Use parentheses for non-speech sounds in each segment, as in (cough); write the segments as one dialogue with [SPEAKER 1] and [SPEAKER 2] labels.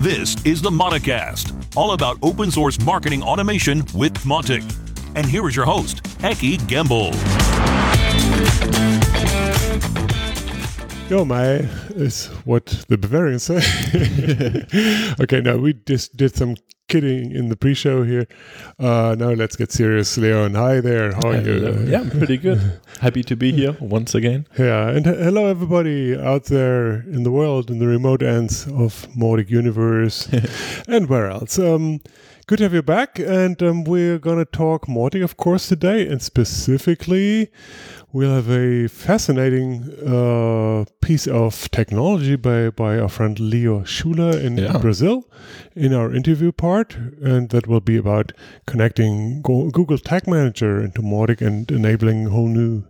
[SPEAKER 1] This is the Mauticast, all about open source marketing automation with Mautic. And here is your host, Ekki Gümbel.
[SPEAKER 2] Yo, my is what the Bavarians say. (laughs) okay, now we just did some kidding in the pre-show here. Uh, now let's get serious, Leon. Hi there. How are you?
[SPEAKER 3] yeah, I'm pretty good. (laughs) Happy to be here once again.
[SPEAKER 2] Yeah, and h- hello everybody out there in the world, in the remote ends of Mautic Universe, (laughs) and where else. Um, good to have you back, and um, we're gonna talk Mautic, of course, today, and specifically, we'll have a fascinating uh, piece of technology by by our friend Leo Schuler in
[SPEAKER 3] Yeah.
[SPEAKER 2] Brazil in our interview part, and that will be about connecting Go- Google Tag Manager into Mautic and enabling whole new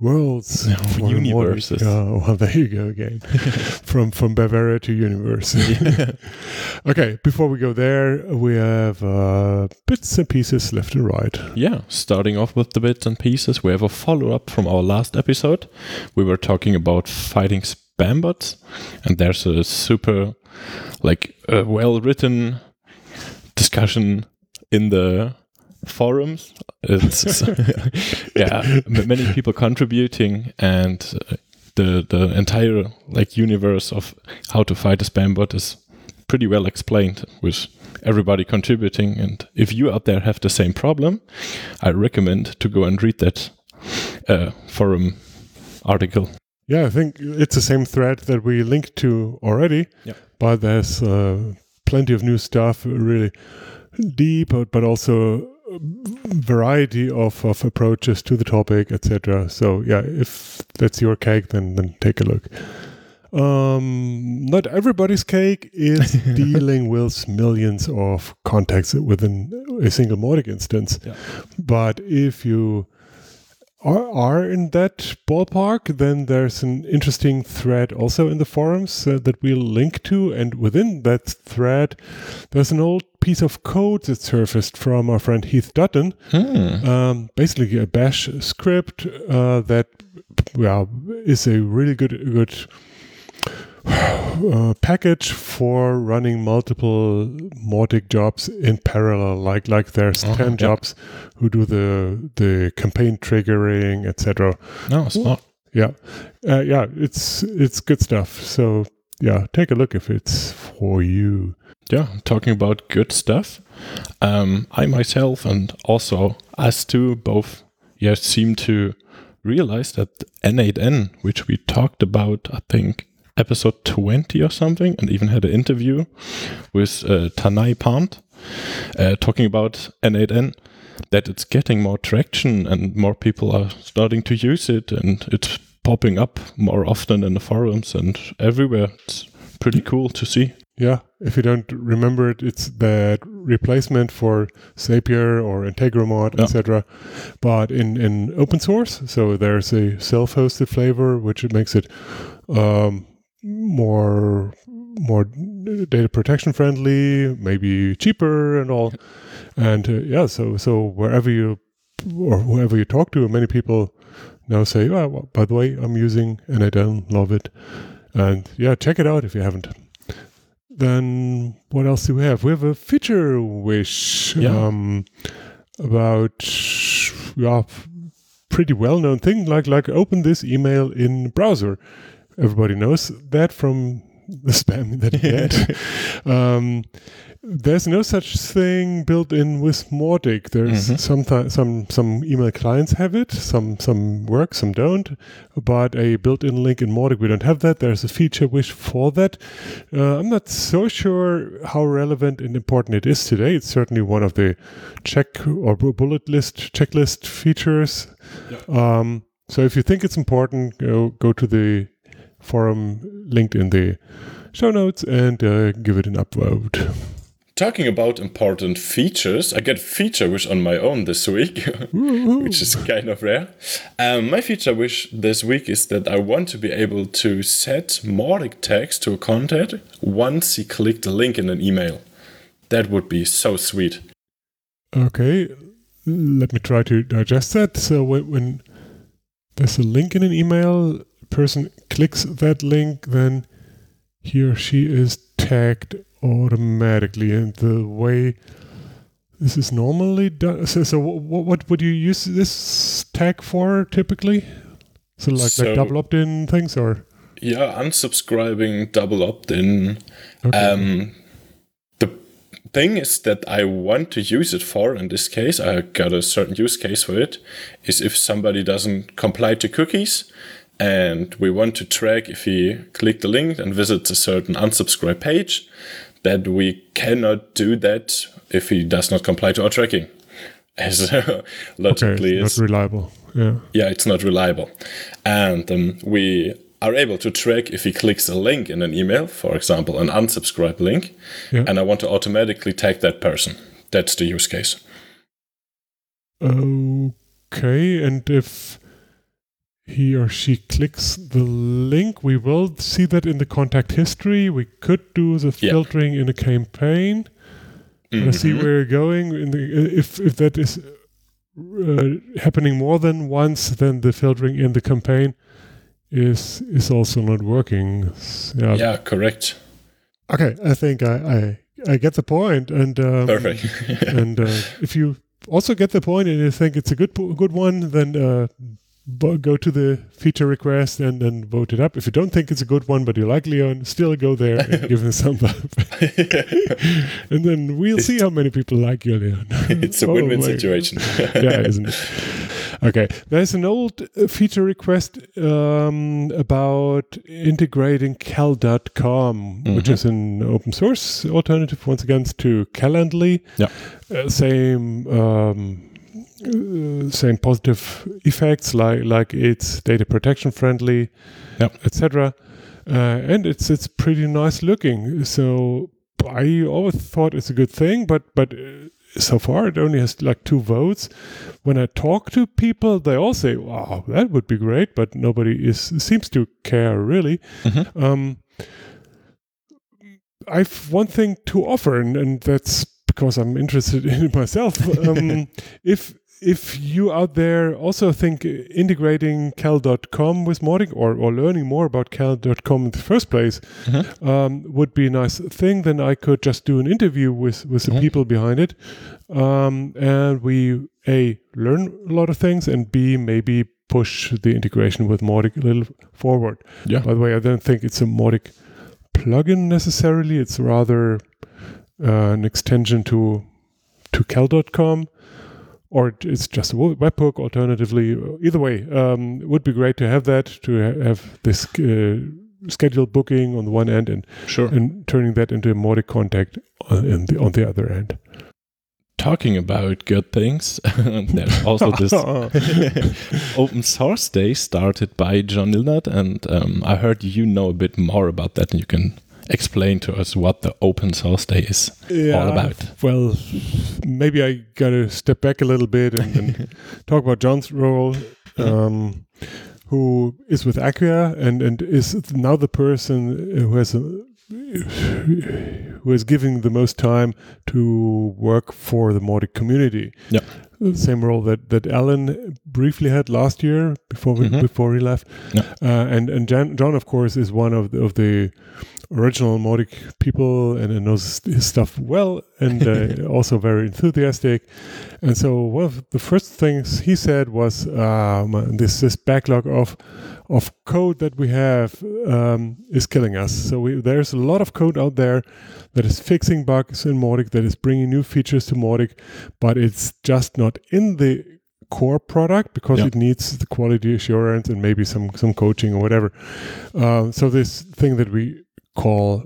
[SPEAKER 2] worlds,
[SPEAKER 3] Yeah,
[SPEAKER 2] for Mautic.
[SPEAKER 3] universes.
[SPEAKER 2] Yeah, (laughs) well, there you go again, (laughs) from from Bavaria to universe. (laughs) okay, before we go there, we have uh, bits and pieces left and right.
[SPEAKER 3] Yeah, starting off with the bits and pieces, we have a follow up from our last episode. We were talking about fighting spam bots, and there's a super, like, uh, well written discussion in the forums. It's (laughs) (laughs) yeah, many people contributing, and uh, the the entire like universe of how to fight a spam bot is pretty well explained with everybody contributing. And if you out there have the same problem, I recommend to go and read that uh, forum article.
[SPEAKER 2] Yeah, I think it's the same thread that we linked to already.
[SPEAKER 3] Yep.
[SPEAKER 2] But there's uh, plenty of new stuff, really deep, but, but also variety of, of approaches to the topic, etc. So yeah, if that's your cake, then then take a look. Um, not everybody's cake is (laughs) dealing with millions of contacts within a single Mautic instance.
[SPEAKER 3] Yeah.
[SPEAKER 2] But if you are, are in that ballpark, then there's an interesting thread also in the forums uh, that we'll link to. And within that thread, there's an old piece of code that surfaced from our friend Heath Dutton.
[SPEAKER 3] Hmm.
[SPEAKER 2] Um, basically, a bash script uh, that well, is a really good, good uh, package for running multiple Mautic jobs in parallel. Like like there's
[SPEAKER 3] Uh-huh,
[SPEAKER 2] ten
[SPEAKER 3] yeah.
[SPEAKER 2] jobs who do the the campaign triggering, etc.
[SPEAKER 3] No, smart.
[SPEAKER 2] Yeah, uh, yeah, it's it's good stuff. So yeah, take a look if it's for you.
[SPEAKER 3] Yeah, talking about good stuff. Um, I myself and also us two both yeah seem to realize that N8N, which we talked about, I think episode 20 or something, and even had an interview with uh, Tanay Pant uh, talking about N8N, that it's getting more traction and more people are starting to use it, and it's popping up more often in the forums and everywhere. It's pretty cool to see.
[SPEAKER 2] Yeah, if you don't remember it, it's that replacement for Zapier or Integromat,
[SPEAKER 3] Yeah.
[SPEAKER 2] etc. But in, in open source, so there's a self-hosted flavor which makes it um, more more data protection friendly, maybe cheaper and all. And uh, yeah, so so wherever you or whoever you talk to, many people now say, "Oh, well, by the way, I'm using and I don't love it." And yeah, check it out if you haven't. Then what else do we have? We have a feature wish
[SPEAKER 3] Yeah.
[SPEAKER 2] um, about yeah, pretty well known thing like like open this email in browser. Everybody knows that from the spam that you (laughs) get. um, there's no such thing built in with Mautic. There's
[SPEAKER 3] Mhm.
[SPEAKER 2] sometimes some some email clients have it, some some work, some don't. But a built-in link in Mautic, we don't have that. There's a feature wish for that. Uh, I'm not so sure how relevant and important it is today. It's certainly one of the check or bullet list checklist features. Um, so if you think it's important, go go to the forum linked in the show notes and uh, give it an upvote.
[SPEAKER 4] Talking about important features, I get feature wish on my own this week, (laughs) which is kind of rare. Um, my feature wish this week is that I want to be able to set Mautic tags to a contact once he clicked a link in an email. That would be so sweet.
[SPEAKER 2] Okay, let me try to digest that. So when, when there's a link in an email, person clicks that link, then he or she is tagged automatically. And the way this is normally done, so, so what, what would you use this tag for typically? So like,
[SPEAKER 4] So-
[SPEAKER 2] like double opt-in things, or
[SPEAKER 4] Yeah, unsubscribing, double opt in. Um, the thing is that I want to use it for, in this case, I got a certain use case for it, is if somebody doesn't comply to cookies and we want to track if he clicked the link and visits a certain unsubscribe page, that we cannot do that if he does not comply to our tracking. (laughs) As
[SPEAKER 2] okay,
[SPEAKER 4] logically
[SPEAKER 2] it's
[SPEAKER 4] is
[SPEAKER 2] not reliable. Yeah.
[SPEAKER 4] yeah, it's not reliable. And um, we are able to track if he clicks a link in an email, for example, an unsubscribe link,
[SPEAKER 2] Yeah.
[SPEAKER 4] and I want to automatically tag that person. That's the use case.
[SPEAKER 2] Okay, and if he or she clicks the link, we will see that in the contact history. We could do the filtering in a campaign. I see where you're going. In the, if if that is uh, happening more than once, then the filtering in the campaign is is also not working. Yeah.
[SPEAKER 4] Yeah, correct.
[SPEAKER 2] Okay, I think I I, I get the point, and um,
[SPEAKER 4] Perfect.
[SPEAKER 2] and uh, if you also get the point and you think it's a good good one, then uh, go to the feature request and then vote it up. If you don't think it's a good one, but you like Leon, still go there and (laughs) give him a thumb up. and then we'll see how many people like you, Leon. (laughs)
[SPEAKER 4] it's a
[SPEAKER 2] Oh,
[SPEAKER 4] win-win situation.
[SPEAKER 2] yeah, isn't it? Okay, there's an old uh, feature request um, about integrating cal.com, which
[SPEAKER 3] Mhm.
[SPEAKER 2] is an open source alternative, once again, to Calendly.
[SPEAKER 3] Yeah.
[SPEAKER 2] Uh, same. Um, same positive effects like like it's data protection friendly
[SPEAKER 3] Yep.
[SPEAKER 2] etc uh, and it's it's pretty nice looking. So i always thought it's a good thing but but uh, so far it only has like two votes. When i talk to people they all say wow that would be great but nobody is seems to care really.
[SPEAKER 3] Mhm.
[SPEAKER 2] um i've one thing to offer and, and that's because i'm interested (laughs) in it myself. (laughs) Um if if you out there also think integrating cal.com with Mautic or, or learning more about cal.com in the first place
[SPEAKER 3] Mhm.
[SPEAKER 2] um, would be a nice thing, then I could just do an interview with, with the
[SPEAKER 3] Mhm.
[SPEAKER 2] people behind it. Um, and we, A, learn a lot of things, and B, maybe push the integration with Mautic a little forward.
[SPEAKER 3] Yeah.
[SPEAKER 2] By the way, I don't think it's a Mautic plugin necessarily, it's rather uh, an extension to to cal.com or it's just a webhook alternatively either way um, it would be great to have that to ha- have this uh, scheduled booking on the one end and,
[SPEAKER 3] Sure.
[SPEAKER 2] and turning that into a Mautic contact on, the, on the other end
[SPEAKER 3] Talking about good things, (laughs) there's also this (laughs) open source day started by John Linhart, and um, I heard you know a bit more about that, and you can explain to us what the open source day is all about.
[SPEAKER 2] well maybe i gotta step back a little bit and, and (laughs) talk about john's role um, who is with Acquia and, and is now the person who has a, who is giving the most time to work for the Mautic community.
[SPEAKER 3] Yeah.
[SPEAKER 2] Same role that, that Alan briefly had last year before we,
[SPEAKER 3] Mhm.
[SPEAKER 2] before he left,
[SPEAKER 3] Yeah.
[SPEAKER 2] uh, and and Jan, John of course is one of the, of the original Mautic people and, and knows his stuff well and uh, (laughs) also very enthusiastic. And so one of the first things he said was um, this this backlog of of code that we have um, is killing us. So we, there's a lot of code out there that is fixing bugs in Mautic, that is bringing new features to Mautic, but it's just not in the core product because
[SPEAKER 3] Yeah.
[SPEAKER 2] it needs the quality assurance and maybe some some coaching or whatever. Uh, so this thing that we call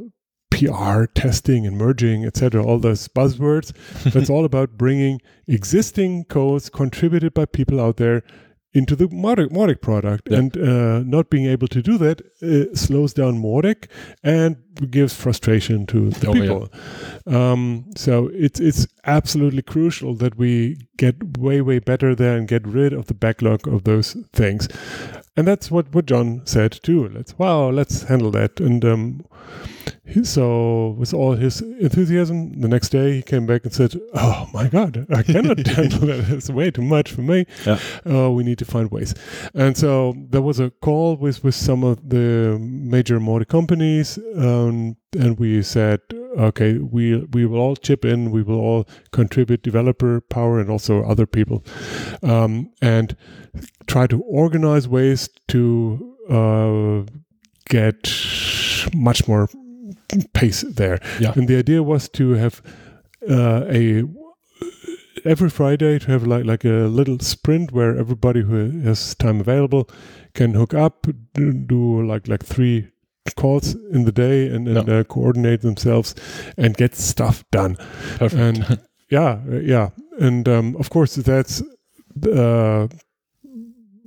[SPEAKER 2] PR testing and merging, etc., all those buzzwords. (laughs) That's all about bringing existing codes contributed by people out there into the Mautic product.
[SPEAKER 3] Yeah.
[SPEAKER 2] And uh, not being able to do that uh, slows down Mautic and gives frustration to the
[SPEAKER 3] Oh, yeah.
[SPEAKER 2] people. Um, so it's it's absolutely crucial that we get way way better there and get rid of the backlog of those things. And that's what, what John said too. Let's wow, let's handle that. And um, he, so with all his enthusiasm, the next day he came back and said, "Oh my God, I (laughs) cannot handle that. It's way too much for me.
[SPEAKER 3] Yeah.
[SPEAKER 2] Uh, we need to find ways." And so there was a call with with some of the major motor companies, um, and we said, "Okay, we we will all chip in. We will all contribute developer power and also other people, um, and try to organize ways to." Uh, get much more pace there.
[SPEAKER 3] Yeah.
[SPEAKER 2] And the idea was to have uh, a every Friday to have like like a little sprint where everybody who has time available can hook up, do, do like like three calls in the day and, and
[SPEAKER 3] Yeah.
[SPEAKER 2] uh, coordinate themselves and get stuff done.
[SPEAKER 3] Perfect.
[SPEAKER 2] And (laughs) yeah, uh, yeah, and um, of course that's uh,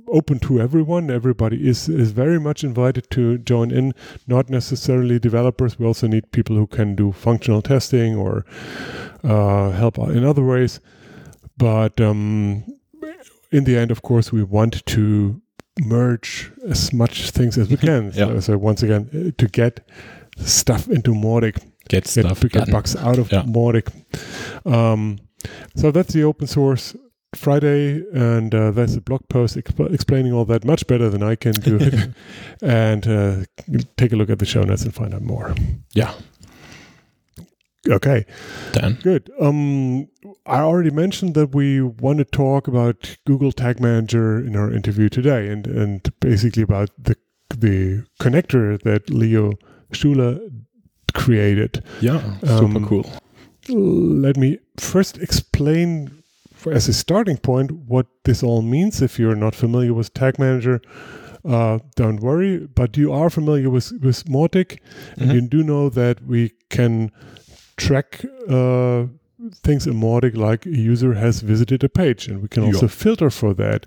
[SPEAKER 2] open to everyone. Everybody is is very much invited to join in. Not necessarily developers. We also need people who can do functional testing or uh, help out in other ways. But um, in the end, of course, we want to merge as much things as we can.
[SPEAKER 3] Yeah.
[SPEAKER 2] So, so once again, uh, to get stuff into Mautic
[SPEAKER 3] get
[SPEAKER 2] get,
[SPEAKER 3] stuff
[SPEAKER 2] get
[SPEAKER 3] done.
[SPEAKER 2] bugs out of
[SPEAKER 3] Yeah.
[SPEAKER 2] Mautic. Um, so that's the open source Friday, and uh, there's a blog post exp- explaining all that much better than I can do it. (laughs) (laughs) and uh, take a look at the show notes and find out more.
[SPEAKER 3] Yeah.
[SPEAKER 2] Okay,
[SPEAKER 3] Dan.
[SPEAKER 2] good. Um, I already mentioned that we want to talk about Google Tag Manager in our interview today, and and basically about the the connector that Leo Schuler created.
[SPEAKER 3] Yeah. Super
[SPEAKER 2] Um,
[SPEAKER 3] cool.
[SPEAKER 2] let me first explain for- as a starting point what this all means if you're not familiar with tag manager uh, don't worry but you are familiar with with Mautic and
[SPEAKER 3] Mhm.
[SPEAKER 2] you do know that we can track uh, things in Mautic like a user has visited a page and we can
[SPEAKER 3] Yeah.
[SPEAKER 2] also filter for that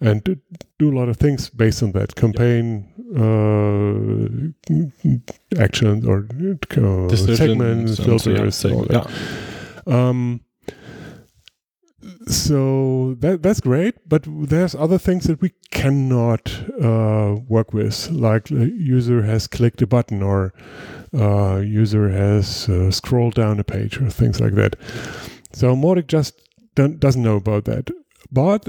[SPEAKER 2] and do- a lot of things based on that campaign uh, actions or uh, segments
[SPEAKER 3] so, yeah,
[SPEAKER 2] filters all that.
[SPEAKER 3] yeah.
[SPEAKER 2] Um, so that that's great, but there's other things that we cannot uh, work with, like the user has clicked a button or uh, user has uh, scrolled down a page or things like that. So Mautic just don't, doesn't know about that, but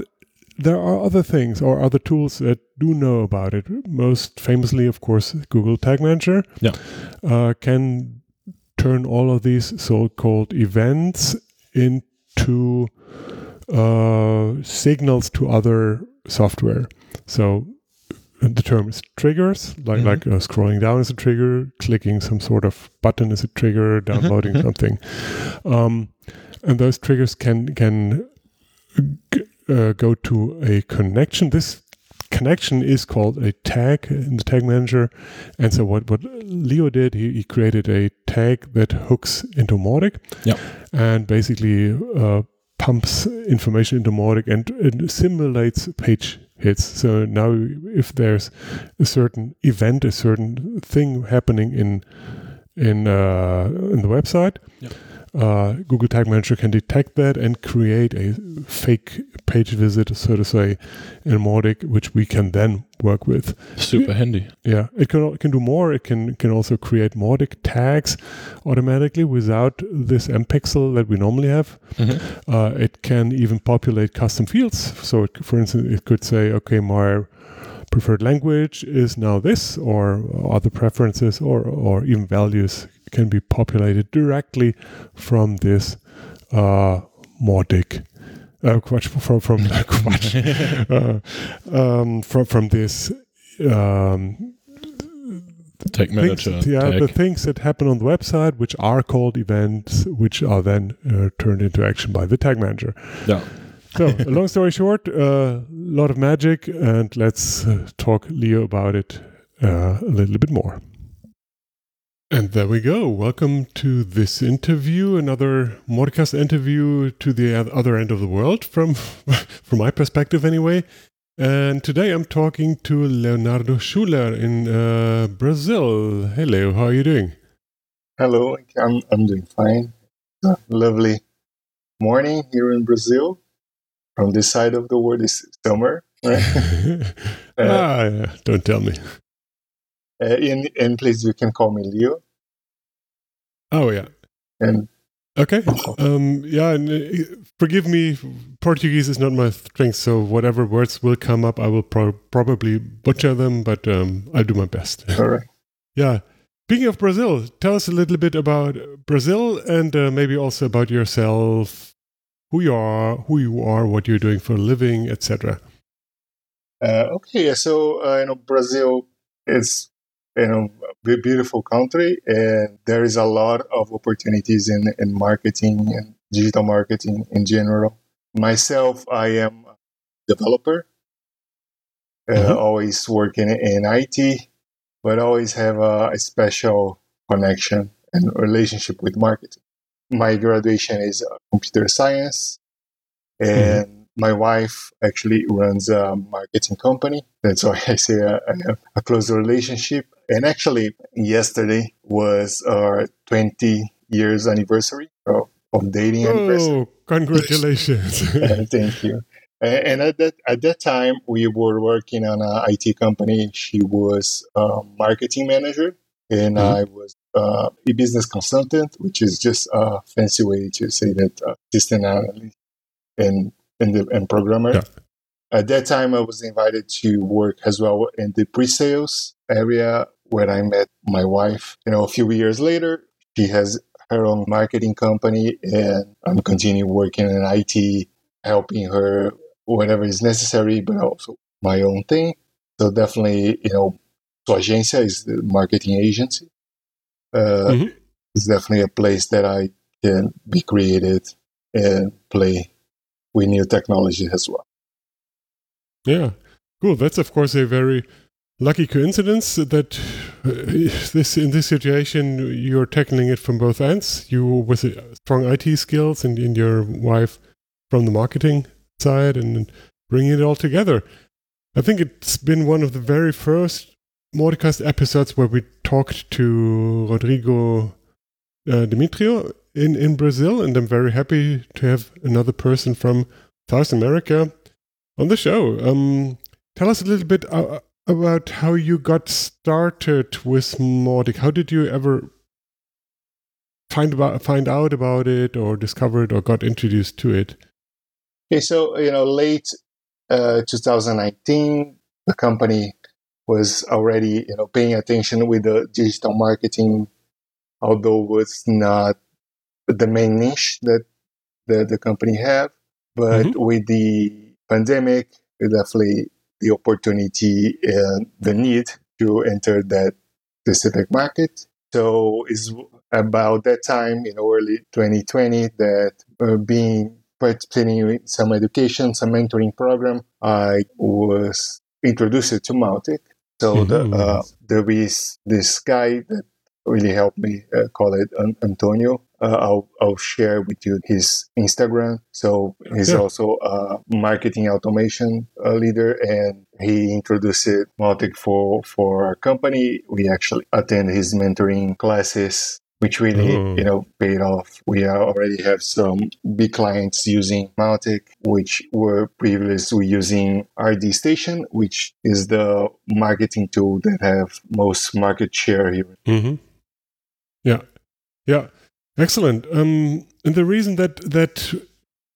[SPEAKER 2] there are other things or other tools that do know about it. Most famously, of course, Google Tag Manager
[SPEAKER 3] Yeah.
[SPEAKER 2] uh, can turn all of these so-called events into uh, signals to other software. So the term is triggers, like
[SPEAKER 3] Mhm.
[SPEAKER 2] like uh, scrolling down is a trigger, clicking some sort of button is a trigger, downloading
[SPEAKER 3] mhm.
[SPEAKER 2] something, um, and those triggers can can g- uh, go to a connection. This connection is called a tag in the tag manager. And so what, what Leo did, he, he created a tag that hooks into Mautic
[SPEAKER 3] Yeah.
[SPEAKER 2] and basically uh, pumps information into Mautic and, and simulates page hits. So now if there's a certain event, a certain thing happening in in uh, in the website,
[SPEAKER 3] Yeah.
[SPEAKER 2] Uh, Google Tag Manager can detect that and create a fake page visit, so to say, in Mautic, which we can then work with.
[SPEAKER 3] Super handy.
[SPEAKER 2] Yeah, it can it can do more. It can can also create Mautic tags automatically without this mpixel that we normally have.
[SPEAKER 3] Mhm.
[SPEAKER 2] Uh, it can even populate custom fields. So, it, for instance, it could say, okay, my preferred language is now this, or other preferences, or or even values can be populated directly from this uh, Mautic. Uh, quatch- from from (laughs) uh, um, from from this um,
[SPEAKER 3] Tag manager.
[SPEAKER 2] things, yeah,
[SPEAKER 3] tag.
[SPEAKER 2] the things that happen on the website, which are called events, which are then uh, turned into action by the tag manager.
[SPEAKER 3] yeah.
[SPEAKER 2] So, long story short, a lot of magic, and let's uh, talk Leo about it uh, a little bit more. And there we go. Welcome to this interview, another Mauticast interview to the other end of the world, from (laughs) from my perspective, anyway. And today I'm talking to Leonardo Schuler in uh, Brazil. Hello, how are you doing?
[SPEAKER 5] Hello, I'm, I'm doing fine. Uh, lovely morning here in Brazil. From this side of the world is summer, right? (laughs)
[SPEAKER 2] ah, yeah, don't tell me.
[SPEAKER 5] uh, and, and please, you can call me Leo.
[SPEAKER 2] Oh yeah.
[SPEAKER 5] And
[SPEAKER 2] Okay. Um, yeah, and uh, forgive me, Portuguese is not my strength, so whatever words will come up, I will pro- probably butcher them, but um, I'll do my best. (laughs)
[SPEAKER 5] all right.
[SPEAKER 2] yeah. Speaking of Brazil, tell us a little bit about Brazil and uh, maybe also about yourself, who you are, who you are, what you're doing for a living, etc.
[SPEAKER 5] Uh, okay, so uh, you know Brazil is you know a beautiful country, and there is a lot of opportunities in in marketing and digital marketing in general. Myself, I am a developer, uh,
[SPEAKER 2] Mhm.
[SPEAKER 5] always working in IT, but always have a, a special connection and relationship with marketing. My graduation is uh, computer science, and my wife actually runs a marketing company. That's (laughs) why I say I have a close relationship. And actually, yesterday was our 20 years anniversary of, of dating anniversary.
[SPEAKER 2] Oh, congratulations. (laughs)
[SPEAKER 5] Thank you. And at that at that time, we were working on a IT company. She was a marketing manager, and
[SPEAKER 2] Mhm.
[SPEAKER 5] I was uh, a business consultant, which is just a fancy way to say that uh, assistant analyst and and the and programmer.
[SPEAKER 2] Yeah.
[SPEAKER 5] At that time, I was invited to work as well in the pre-sales area where I met my wife. You know, a few years later, she has her own marketing company, and I'm continuing working in IT, helping her whatever is necessary, but also my own thing. So definitely, you know, so Agencia is the marketing agency. Uh,
[SPEAKER 2] Mhm.
[SPEAKER 5] It's definitely a place that I can be creative and play with new technology as well.
[SPEAKER 2] Yeah, cool. That's of course a very lucky coincidence that uh, this in this situation you're tackling it from both ends. You with uh, strong IT skills and, and your wife from the marketing side and bringing it all together. I think it's been one of the very first Mauticast episodes where we talked to Rodrigo uh, Demetrio in, in Brazil, and I'm very happy to have another person from South America on the show. Um, tell us a little bit uh, about how you got started with Mautic. How did you ever find about find out about it, or discover it, or got introduced to it?
[SPEAKER 5] Okay, so you know, late uh, 2019, the company was already you know paying attention with the digital marketing, although it's not the main niche that the, the company have. But with the pandemic, definitely the opportunity and the need to enter that specific market. So it's about that time in early 2020 that uh, being participating in some education, some mentoring program, I was introduced to Mautic. So the,
[SPEAKER 2] Mhm.
[SPEAKER 5] uh, there is this guy that really helped me, uh, call it An- Antonio. Uh, I'll, I'll share with you his Instagram. So he's
[SPEAKER 2] Yeah.
[SPEAKER 5] also a marketing automation uh, leader and he introduced Mautic for, for our company. We actually attend his mentoring classes which really
[SPEAKER 2] Oh.
[SPEAKER 5] you know paid off. We already have some big clients using Mautic, which were previously using RD Station, which is the marketing tool that have most market share here.
[SPEAKER 2] Mm-hmm. Yeah, yeah, excellent. Um, and the reason that that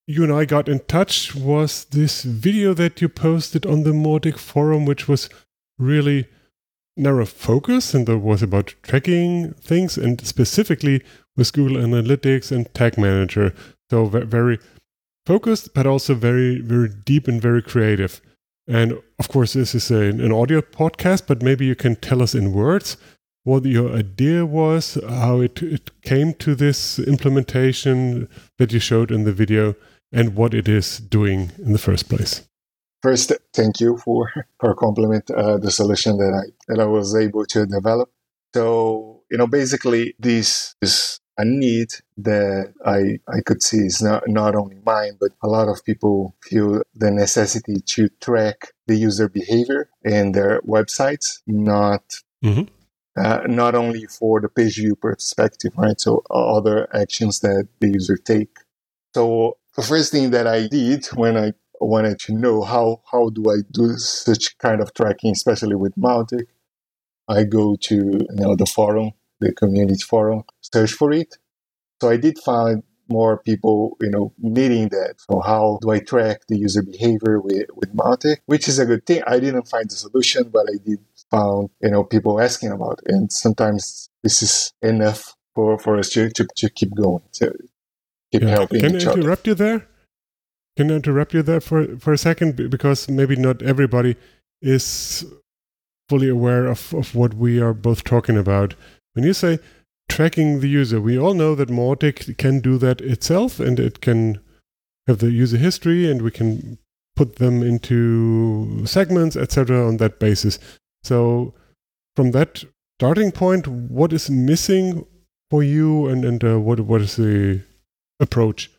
[SPEAKER 2] you and I got in touch was this video that you posted on the Mautic forum, which was really narrow focus and that was about tracking things and specifically with Google Analytics and Tag Manager. So very focused, but also very very deep and very creative. And of course, this is a, an audio podcast, but maybe you can tell us in words what your idea was, how it, it came to this implementation that you showed in the video, and what it is doing in the first place.
[SPEAKER 5] First, thank you for for compliment uh, the solution that I that I was able to develop. So you know, basically, this is a need that I I could see is not not only mine, but a lot of people feel the necessity to track the user behavior in their websites, not
[SPEAKER 2] Mhm.
[SPEAKER 5] Uh, not only for the page view perspective, right? So other actions that the user take. So the first thing that I did when I wanted to know how how do I do such kind of tracking, especially with Mautic, I go to you know the forum, the community forum. search for it. So I did find more people, you know, needing that. So how do I track the user behavior with, with Mautic? Which is a good thing. I didn't find the solution, but I did found, you know, people asking about it. And sometimes this is enough for, for us to, to, to keep going, to keep yeah. helping
[SPEAKER 2] Can
[SPEAKER 5] each
[SPEAKER 2] I interrupt
[SPEAKER 5] other.
[SPEAKER 2] you there? Can I interrupt you there for, for a second? Because maybe not everybody is fully aware of, of what we are both talking about. When you say tracking the user, we all know that Mautic can do that itself and it can have the user history and we can put them into segments, etc. on that basis. So from that starting point, what is missing for you and, and uh, what, what is the approach?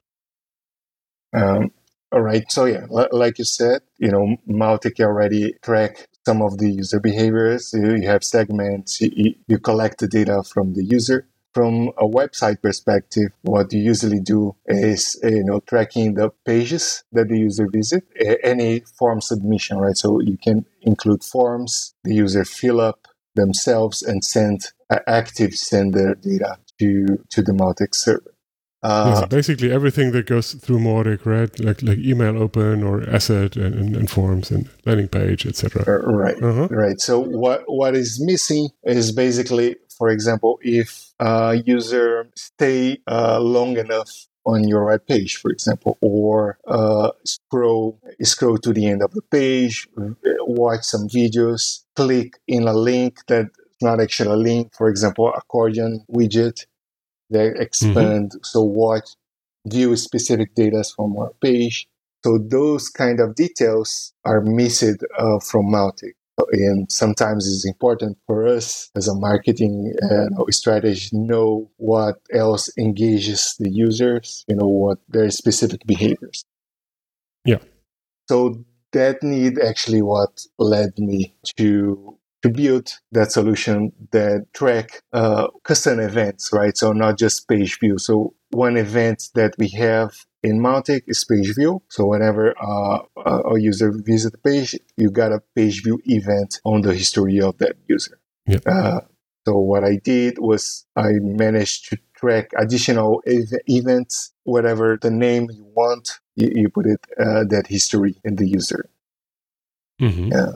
[SPEAKER 5] Um, all right. So yeah, like you said, you know, Mautic already track some of the user behaviors. You, have segments. You, you, collect the data from the user. From a website perspective, what you usually do is you know tracking the pages that the user visit, any form submission, right? So you can include forms the user fill up themselves and send active send their data to to the Mautic server.
[SPEAKER 2] Uh, yes, basically everything that goes through Mautic, right? Like like email open or asset and, and, and forms and landing page, etc.
[SPEAKER 5] Uh, right, uh-huh. right. So what what is missing is basically, for example, if a user stay uh, long enough on your web page, for example, or uh, scroll scroll to the end of the page, watch some videos, click in a link that's not actually a link, for example, accordion widget they expand. Mm-hmm. So what view specific data from a page. So those kind of details are missed uh, from Mautic. And sometimes it's important for us as a marketing uh, strategy know what else engages the users, you know, what their specific behaviors.
[SPEAKER 2] Yeah.
[SPEAKER 5] So that need actually what led me to to build that solution that track uh, custom events, right? So not just page view. So one event that we have in Mautic is page view. So whenever uh, a user visits the page, you got a page view event on the history of that user.
[SPEAKER 2] Yep.
[SPEAKER 5] Uh, so what I did was I managed to track additional ev- events, whatever the name you want, you, you put it uh, that history in the user.
[SPEAKER 2] Mm-hmm.
[SPEAKER 5] Yeah.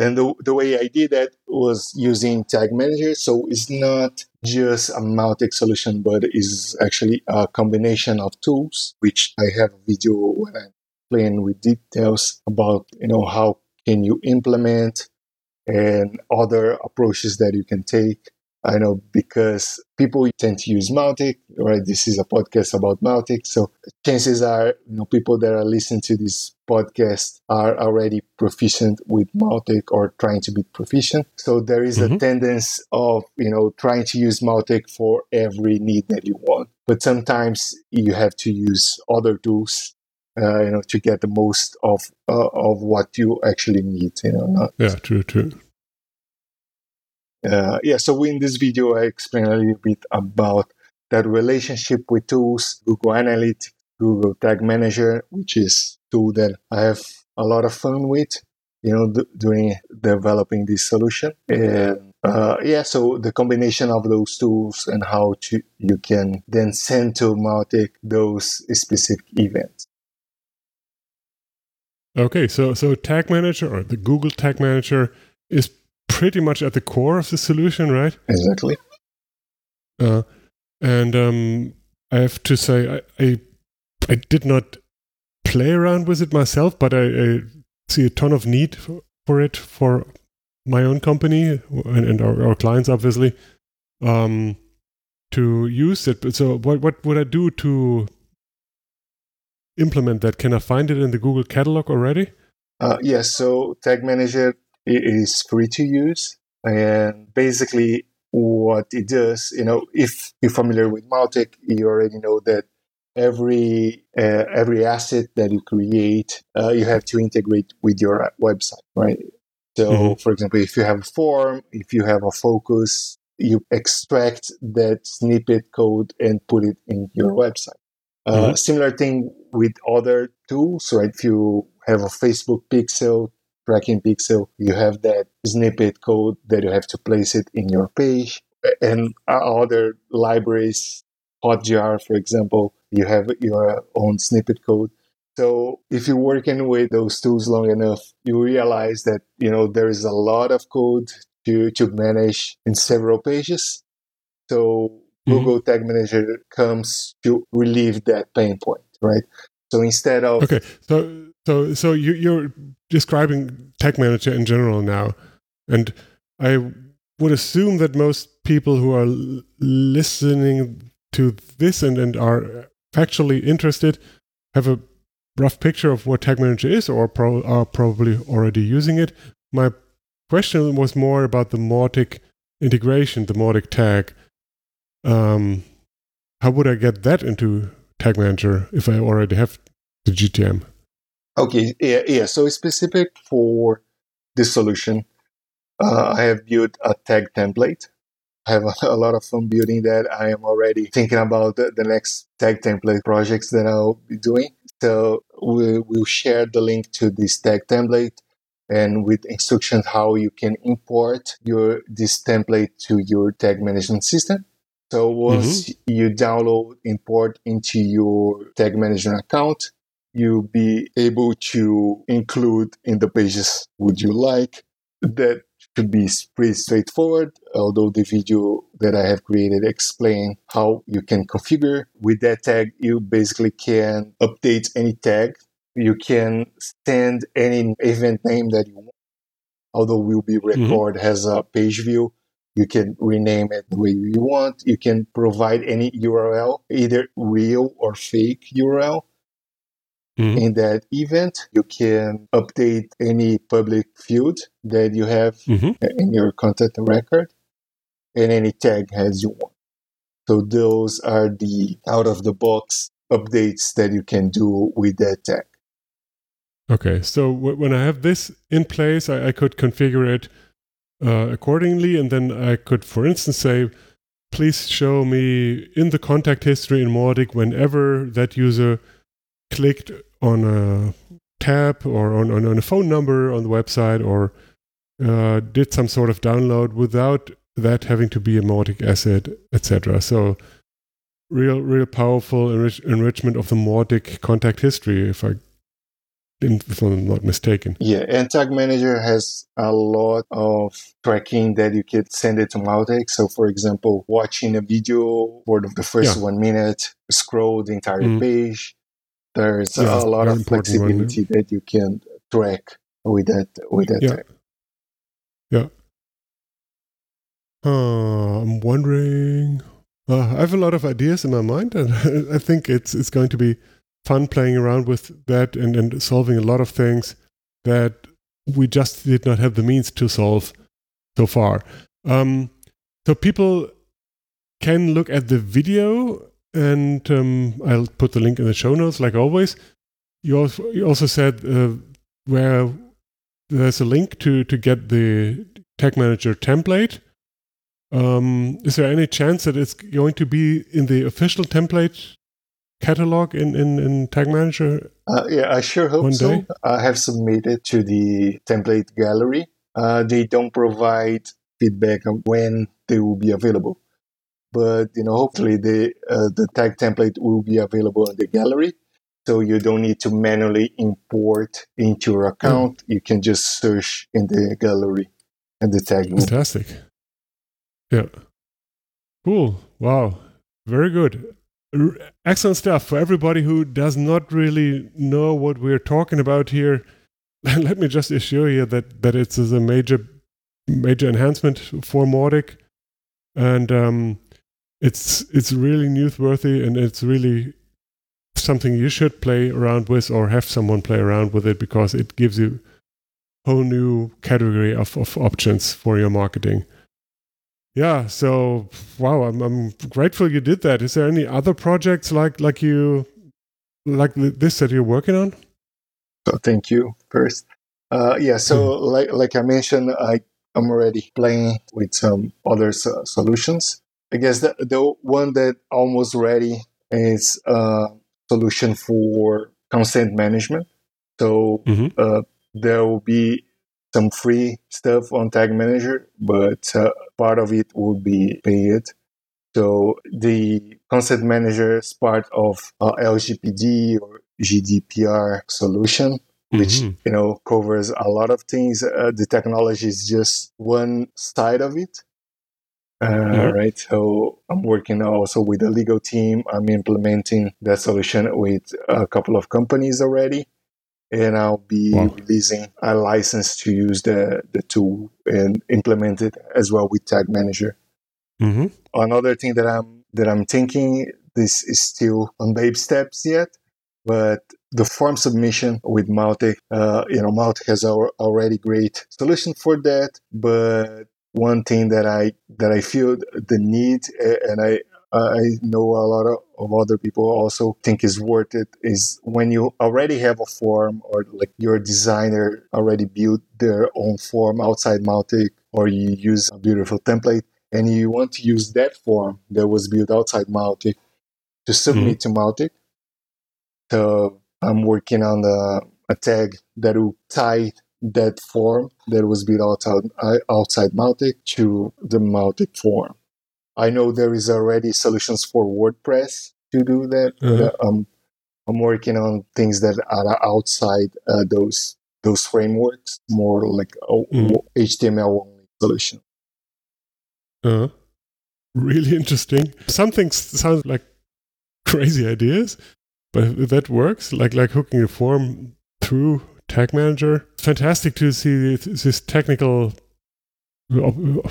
[SPEAKER 5] And the, the way I did that was using Tag Manager. So it's not just a Mautic solution, but is actually a combination of tools, which I have a video when I'm playing with details about, you know, how can you implement and other approaches that you can take I know because people tend to use Mautic, right? This is a podcast about Mautic. So chances are, you know, people that are listening to this podcast are already proficient with Mautic or trying to be proficient. So there is mm-hmm. a tendency of, you know, trying to use Mautic for every need that you want. But sometimes you have to use other tools uh, you know, to get the most of uh, of what you actually need. You know, not
[SPEAKER 2] yeah, true, true.
[SPEAKER 5] Uh, yeah, so in this video, I explain a little bit about that relationship with tools, Google Analytics, Google Tag Manager, which is tool that I have a lot of fun with, you know, d- doing developing this solution. And uh, yeah, so the combination of those tools and how to you can then send to Mautic those specific events.
[SPEAKER 2] Okay, so so Tag Manager or the Google Tag Manager is pretty much at the core of the solution, right?
[SPEAKER 5] Exactly.
[SPEAKER 2] Uh, and um, I have to say, I, I, I did not play around with it myself, but I, I see a ton of need for, for, it for my own company and, and our, our, clients, obviously, um, to use it. So, what what would I do to implement that? Can I find it in the Google catalog already?
[SPEAKER 5] Uh, yes. So, Tag Manager it is free to use. And basically, what it does, you know, if you're familiar with Mautic, you already know that every uh, every asset that you create, uh, you have to integrate with your website, right? So, mm-hmm. for example, if you have a form, if you have a focus, you extract that snippet code and put it in your website. Uh, mm-hmm. Similar thing with other tools, right? If you have a Facebook pixel tracking pixel, you have that snippet code that you have to place it in your page. and other libraries, Hotjar, for example, you have your own snippet code. So if you're working with those tools long enough, you realize that you know there is a lot of code to to manage in several pages. So mm-hmm. Google Tag Manager comes to relieve that pain point, right? So instead of
[SPEAKER 2] okay, so so so you, you're describing Tag Manager in general now, and I would assume that most people who are listening to this and, and are factually interested have a rough picture of what Tag Manager is or pro- are probably already using it. My question was more about the Mautic integration, the Mautic tag. Um, how would I get that into Tag Manager if I already have the GTM?
[SPEAKER 5] Okay, yeah, yeah. So specific for this solution, uh, I have built a tag template. I have a, lot of fun building that. I am already thinking about the, the next tag template projects that I'll be doing. So we, will share the link to this tag template and with instructions how you can import your this template to your tag management system. So once mm-hmm. you download, import into your tag management account, you'll be able to include in the pages would you like that should be pretty straightforward although the video that i have created explain how you can configure with that tag you basically can update any tag you can send any event name that you want although will be mm-hmm. record mm-hmm. as a page view you can rename it the way you want you can provide any url either real or fake url Mm-hmm. In that event, you can update any public field that you have mm-hmm. in your content record and any tag as you want. So those are the out of the box updates that you can do with that tag.
[SPEAKER 2] Okay, so w- when I have this in place, I, I could configure it uh, accordingly, and then I could, for instance, say, please show me in the contact history in Mautic whenever that user clicked on a tab or on, on, on a phone number on the website or uh, did some sort of download without that having to be a Mautic asset, etc. So real, real powerful enrich- enrichment of the Mautic contact history, if I if I'm not mistaken.
[SPEAKER 5] Yeah, and Tag Manager has a lot of tracking that you can send it to Mautic. So, for example, watching a video for the first yeah. one minute, scroll the entire mm. page, there's yeah, a lot of flexibility one. that you can track with that with that
[SPEAKER 2] yeah. Yeah. Uh, I'm wondering. Uh, I have a lot of ideas in my mind, and (laughs) I think it's it's going to be fun playing around with that and, and solving a lot of things that we just did not have the means to solve so far. Um, so people can look at the video and um, I'll put the link in the show notes, like always. You also, you also said uh, where there's a link to to get the Tag Manager template. Um, is there any chance that it's going to be in the official template catalog in, in, in Tag Manager?
[SPEAKER 5] Uh, yeah, I sure hope so. Day? I have submitted to the template gallery. Uh, they don't provide feedback on when they will be available but you know hopefully the uh, the tag template will be available in the gallery so you don't need to manually import into your account mm. you can just search in the gallery and the tag
[SPEAKER 2] fantastic yeah cool wow very good excellent stuff for everybody who does not really know what we're talking about here (laughs) let me just assure you that that it's a major major enhancement for Mautic and um, it's it's really newsworthy and it's really something you should play around with or have someone play around with it because it gives you a whole new category of, of options for your marketing. Yeah, so wow, I'm I'm grateful you did that. Is there any other projects like like you like this that you're working on?
[SPEAKER 5] So thank you first. Uh, yeah, so mm. like like I mentioned, I am already playing with some other so- solutions. I guess the, the one that almost ready is a solution for consent management. So mm-hmm. uh, there will be some free stuff on Tag Manager, but uh, part of it would be paid. So the consent manager is part of uh, LGPD or GDPR solution, which
[SPEAKER 2] Mhm.
[SPEAKER 5] you know covers a lot of things. Uh, the technology is just one side of it. Uh,
[SPEAKER 2] Mhm.
[SPEAKER 5] Right. So I'm working also with the legal team. I'm implementing that solution with a couple of companies already. And I'll be
[SPEAKER 2] Wow.
[SPEAKER 5] releasing a license to use the, the tool and implement it as well with Tag Manager.
[SPEAKER 2] Mhm.
[SPEAKER 5] Another thing that I'm that I'm thinking this is still on babe steps yet, but the form submission with Mautic, uh, you know, Mautic has al- already great solution for that. But one thing that I that I feel the need, and I I know a lot of, of other people also think is worth it is when you already have a form or like your designer already built their own form outside Mautic, or you use a beautiful template and you want to use that form that was built outside Mautic to submit to Mautic. So I'm working on the, a tag that will tie that form that was built outside, uh, outside Mautic to the Mautic form. I know there is already solutions for WordPress to do that. But, um, I'm working on things that are outside uh, those those frameworks, more like a
[SPEAKER 2] Mm.
[SPEAKER 5] HTML only solution.
[SPEAKER 2] Uh, really interesting. Some things sound like crazy ideas, but that works, like like hooking a form through Tag Manager, fantastic to see this technical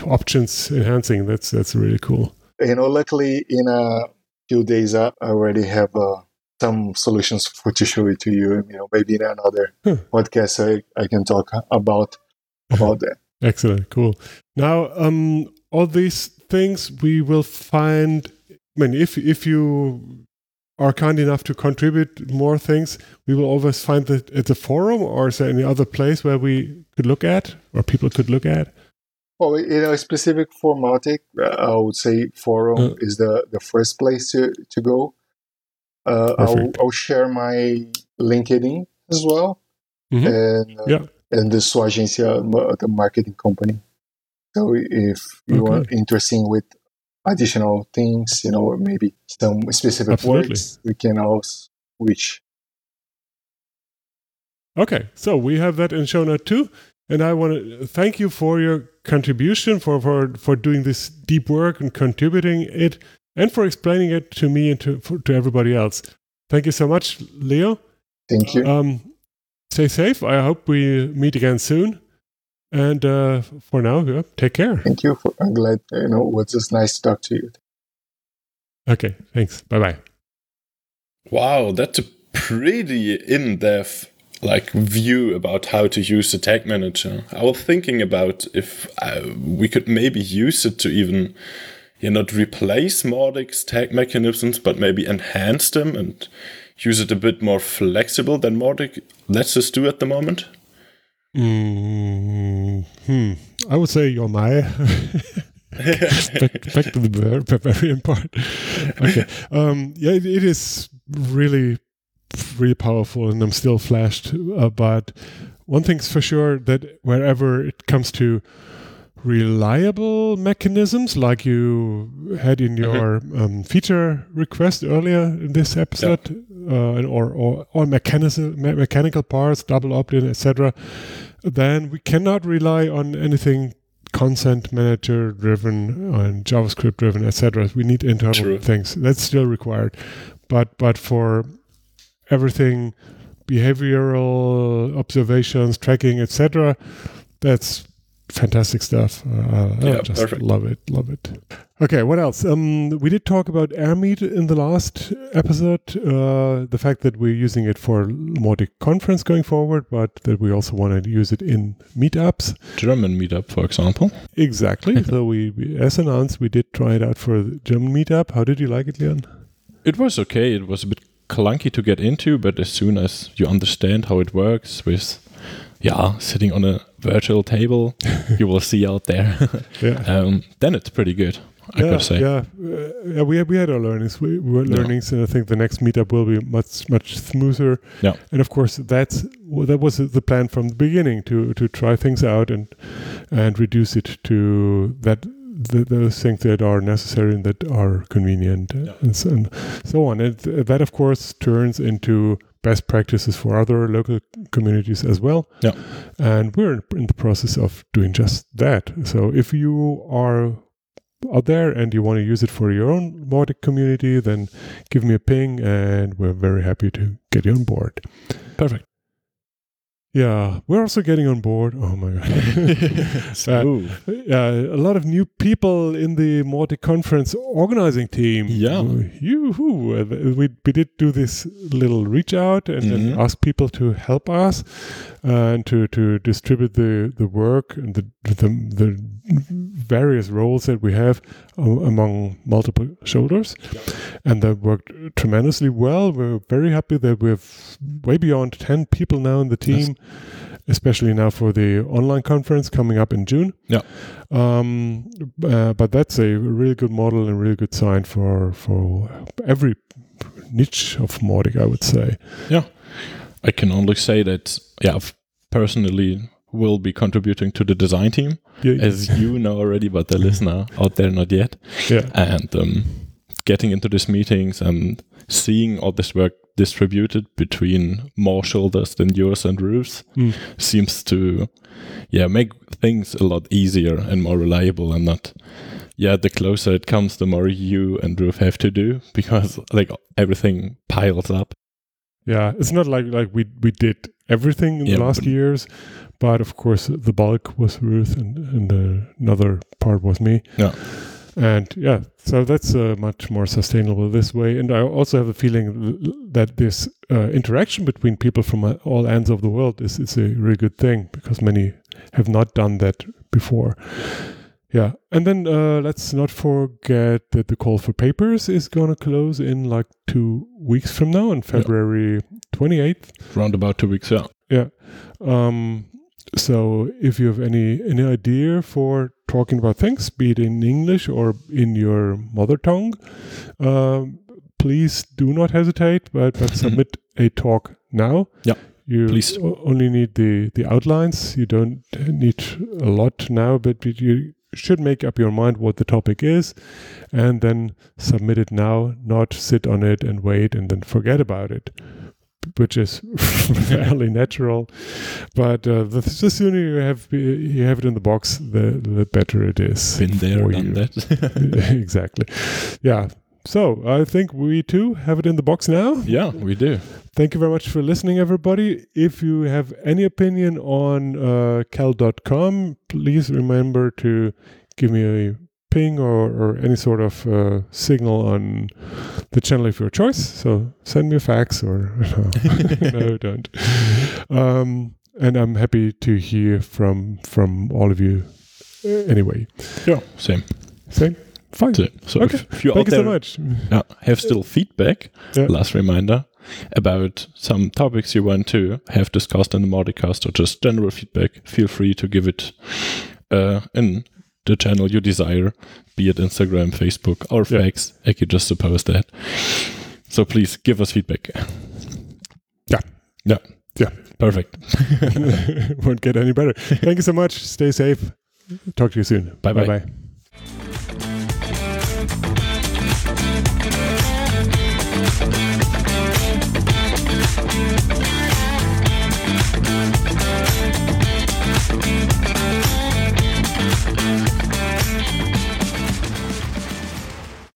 [SPEAKER 2] options enhancing. That's that's really cool.
[SPEAKER 5] you know, luckily in a few days I already have uh, some solutions for to show it to you. You know, maybe in another
[SPEAKER 2] Huh.
[SPEAKER 5] podcast I, I can talk about about that. (laughs)
[SPEAKER 2] Excellent, cool. Now, um, all these things we will find. I mean, if if you are kind enough to contribute more things, we will always find it at the forum, or is there any other place where we could look at, or people could look at?
[SPEAKER 5] Well, you know, specific for Mautic, uh, I would say forum
[SPEAKER 2] Uh.
[SPEAKER 5] is the, the first place to, to go. Uh, I'll, I'll share my LinkedIn as well,
[SPEAKER 2] Mhm.
[SPEAKER 5] and uh,
[SPEAKER 2] Yeah.
[SPEAKER 5] and the sua agencia, the marketing company. So if you are
[SPEAKER 2] Okay.
[SPEAKER 5] interested with additional things, you know, maybe some specific
[SPEAKER 2] Absolutely.
[SPEAKER 5] words, we can also reach.
[SPEAKER 2] Okay, so we have that in show note too. And I want to thank you for your contribution, for, for, for doing this deep work and contributing it, and for explaining it to me and to, for, to everybody else. Thank you so much, Leo.
[SPEAKER 5] Thank you.
[SPEAKER 2] Um, stay safe. I hope we meet again soon. And uh, for now, yeah, take care.
[SPEAKER 5] Thank you. For, I'm glad, you know, it was just nice to talk to you.
[SPEAKER 2] Okay, thanks. Bye bye.
[SPEAKER 4] Wow, that's a pretty in-depth like view about how to use the tag manager. I was thinking about if uh, we could maybe use it to even yeah, not replace Mautic's tag mechanisms, but maybe enhance them and use it a bit more flexible than Mautic lets us do at the moment.
[SPEAKER 2] Mm, hmm. I would say you're my. (laughs) back, back to the barbarian part. Okay. (laughs) Um, yeah, it, it is really, really powerful, and I'm still flashed. Uh, but one thing's for sure that wherever it comes to reliable mechanisms, like you had in your um, feature request earlier in this episode, uh, and- or or all mechanism, me- mechanical parts, double opt-in, etc., then we cannot rely on anything consent manager driven and JavaScript driven, etc. We need internal
[SPEAKER 4] True.
[SPEAKER 2] things. That's still required. But but for everything behavioral observations, tracking, etc., that's fantastic stuff. Uh, I just
[SPEAKER 4] perfect.
[SPEAKER 2] love it, love it. Okay, what else? Um, we did talk about AirMeet in the last episode. Uh, the fact that we're using it for Mautic conference going forward, but that we also want to use it in meetups.
[SPEAKER 3] German meetup, for example.
[SPEAKER 2] Exactly. (laughs) so we, we, as announced, we did try it out for the German meetup. How did you like it, Leon?
[SPEAKER 3] It was okay. It was a bit clunky to get into, but as soon as you understand how it works with, yeah, sitting on a virtual table, (laughs) you will see out there, (laughs)
[SPEAKER 2] Yeah.
[SPEAKER 3] um, then it's pretty good. I
[SPEAKER 2] yeah,
[SPEAKER 3] say.
[SPEAKER 2] yeah, uh, yeah. We had, we had our learnings. We, we were
[SPEAKER 3] Yeah.
[SPEAKER 2] learnings, and I think the next meetup will be much much smoother.
[SPEAKER 3] Yeah.
[SPEAKER 2] And of course, that's that was the plan from the beginning to to try things out and and reduce it to that th- those things that are necessary and that are convenient uh, and, so, and so on. And that, of course, turns into best practices for other local communities as well.
[SPEAKER 3] Yeah.
[SPEAKER 2] And we're in, in the process of doing just that. So if you are out there and you want to use it for your own Mautic community, then give me a ping and we're very happy to get you on board.
[SPEAKER 3] Perfect.
[SPEAKER 2] Yeah, we're also getting on board. Oh my god. (laughs) (laughs)
[SPEAKER 3] So,
[SPEAKER 2] Yeah, a lot of new people in the Mautic conference organizing team.
[SPEAKER 3] Yeah.
[SPEAKER 2] Yoo-hoo. Uh, We, we did do this little reach out and then
[SPEAKER 3] Mhm.
[SPEAKER 2] ask people to help us uh, and to, to distribute the, the work and the, the, the various roles that we have uh, among multiple shoulders. And that worked tremendously well. We're very happy that we have way beyond 10 people now in the team especially now for the online conference coming up in June.
[SPEAKER 3] Yeah.
[SPEAKER 2] Um, uh, but that's a really good model and really good sign for for every niche of Mautic, I would say. Yeah.
[SPEAKER 3] I can only say that, yeah, I've personally will be contributing to the design team,
[SPEAKER 2] Yeah,
[SPEAKER 3] as you know already, but the listener out there not yet.
[SPEAKER 2] yeah,
[SPEAKER 3] And um, getting into these meetings and seeing all this work distributed between more shoulders than yours and Ruth's
[SPEAKER 2] Mm.
[SPEAKER 3] seems to, yeah, make things a lot easier and more reliable and not. Yeah, the closer it comes, the more you and Ruth have to do (laughs) because like everything piles up.
[SPEAKER 2] yeah. It's not like like we we did everything in
[SPEAKER 3] Yeah,
[SPEAKER 2] the last
[SPEAKER 3] but-
[SPEAKER 2] years, but of course the bulk was Ruth and and uh, another part was me.
[SPEAKER 3] Yeah.
[SPEAKER 2] And yeah, so that's uh, much more sustainable this way. And I also have a feeling that this uh, interaction between people from uh, all ends of the world is, is a really good thing because many have not done that before. Yeah. And then uh, let's not forget that the call for papers is going to close in like two weeks from now on February 28th.
[SPEAKER 3] Round about two weeks, yeah.
[SPEAKER 2] Yeah. Um, so if you have any any idea for talking about things, be it in English or in your mother tongue, um, please do not hesitate, but, but submit a talk now.
[SPEAKER 3] Yeah,
[SPEAKER 2] You
[SPEAKER 3] please.
[SPEAKER 2] only need the, the outlines. You don't need a lot now, but you should make up your mind what the topic is and then submit it now, not sit on it and wait and then forget about it which is (laughs) fairly natural. But uh, the, the sooner you have you have it in the box, the the better it is.
[SPEAKER 3] Been there, done
[SPEAKER 2] you.
[SPEAKER 3] that. (laughs)
[SPEAKER 2] exactly. Yeah. So I think we too have it in the box now.
[SPEAKER 3] yeah, we do.
[SPEAKER 2] Thank you very much for listening, everybody. If you have any opinion on uh, cal.com, please remember to give me a ping or, or any sort of uh, signal on the channel of your choice. So send me a fax or (laughs) no, (laughs) don't. Um, and I'm happy to hear from from all of you. uh, Anyway,
[SPEAKER 3] Yeah, same.
[SPEAKER 2] same, fine.
[SPEAKER 3] So, so
[SPEAKER 2] Okay.
[SPEAKER 3] if, if you
[SPEAKER 2] Thank
[SPEAKER 3] out
[SPEAKER 2] you so
[SPEAKER 3] there
[SPEAKER 2] much.
[SPEAKER 3] yeah, have still feedback,
[SPEAKER 2] Yeah.
[SPEAKER 3] last reminder about some topics you want to have discussed in the Mauticast or just general feedback, feel free to give it uh, in the channel you desire, be it Instagram, Facebook, or
[SPEAKER 2] Yeah.
[SPEAKER 3] fax. I could just suppose that. So please give us feedback.
[SPEAKER 2] Yeah.
[SPEAKER 3] Yeah.
[SPEAKER 2] Yeah.
[SPEAKER 3] Perfect. (laughs)
[SPEAKER 2] Won't get any better. Thank you so much. Stay safe. Talk to you soon.
[SPEAKER 3] Bye-bye.
[SPEAKER 2] Bye bye.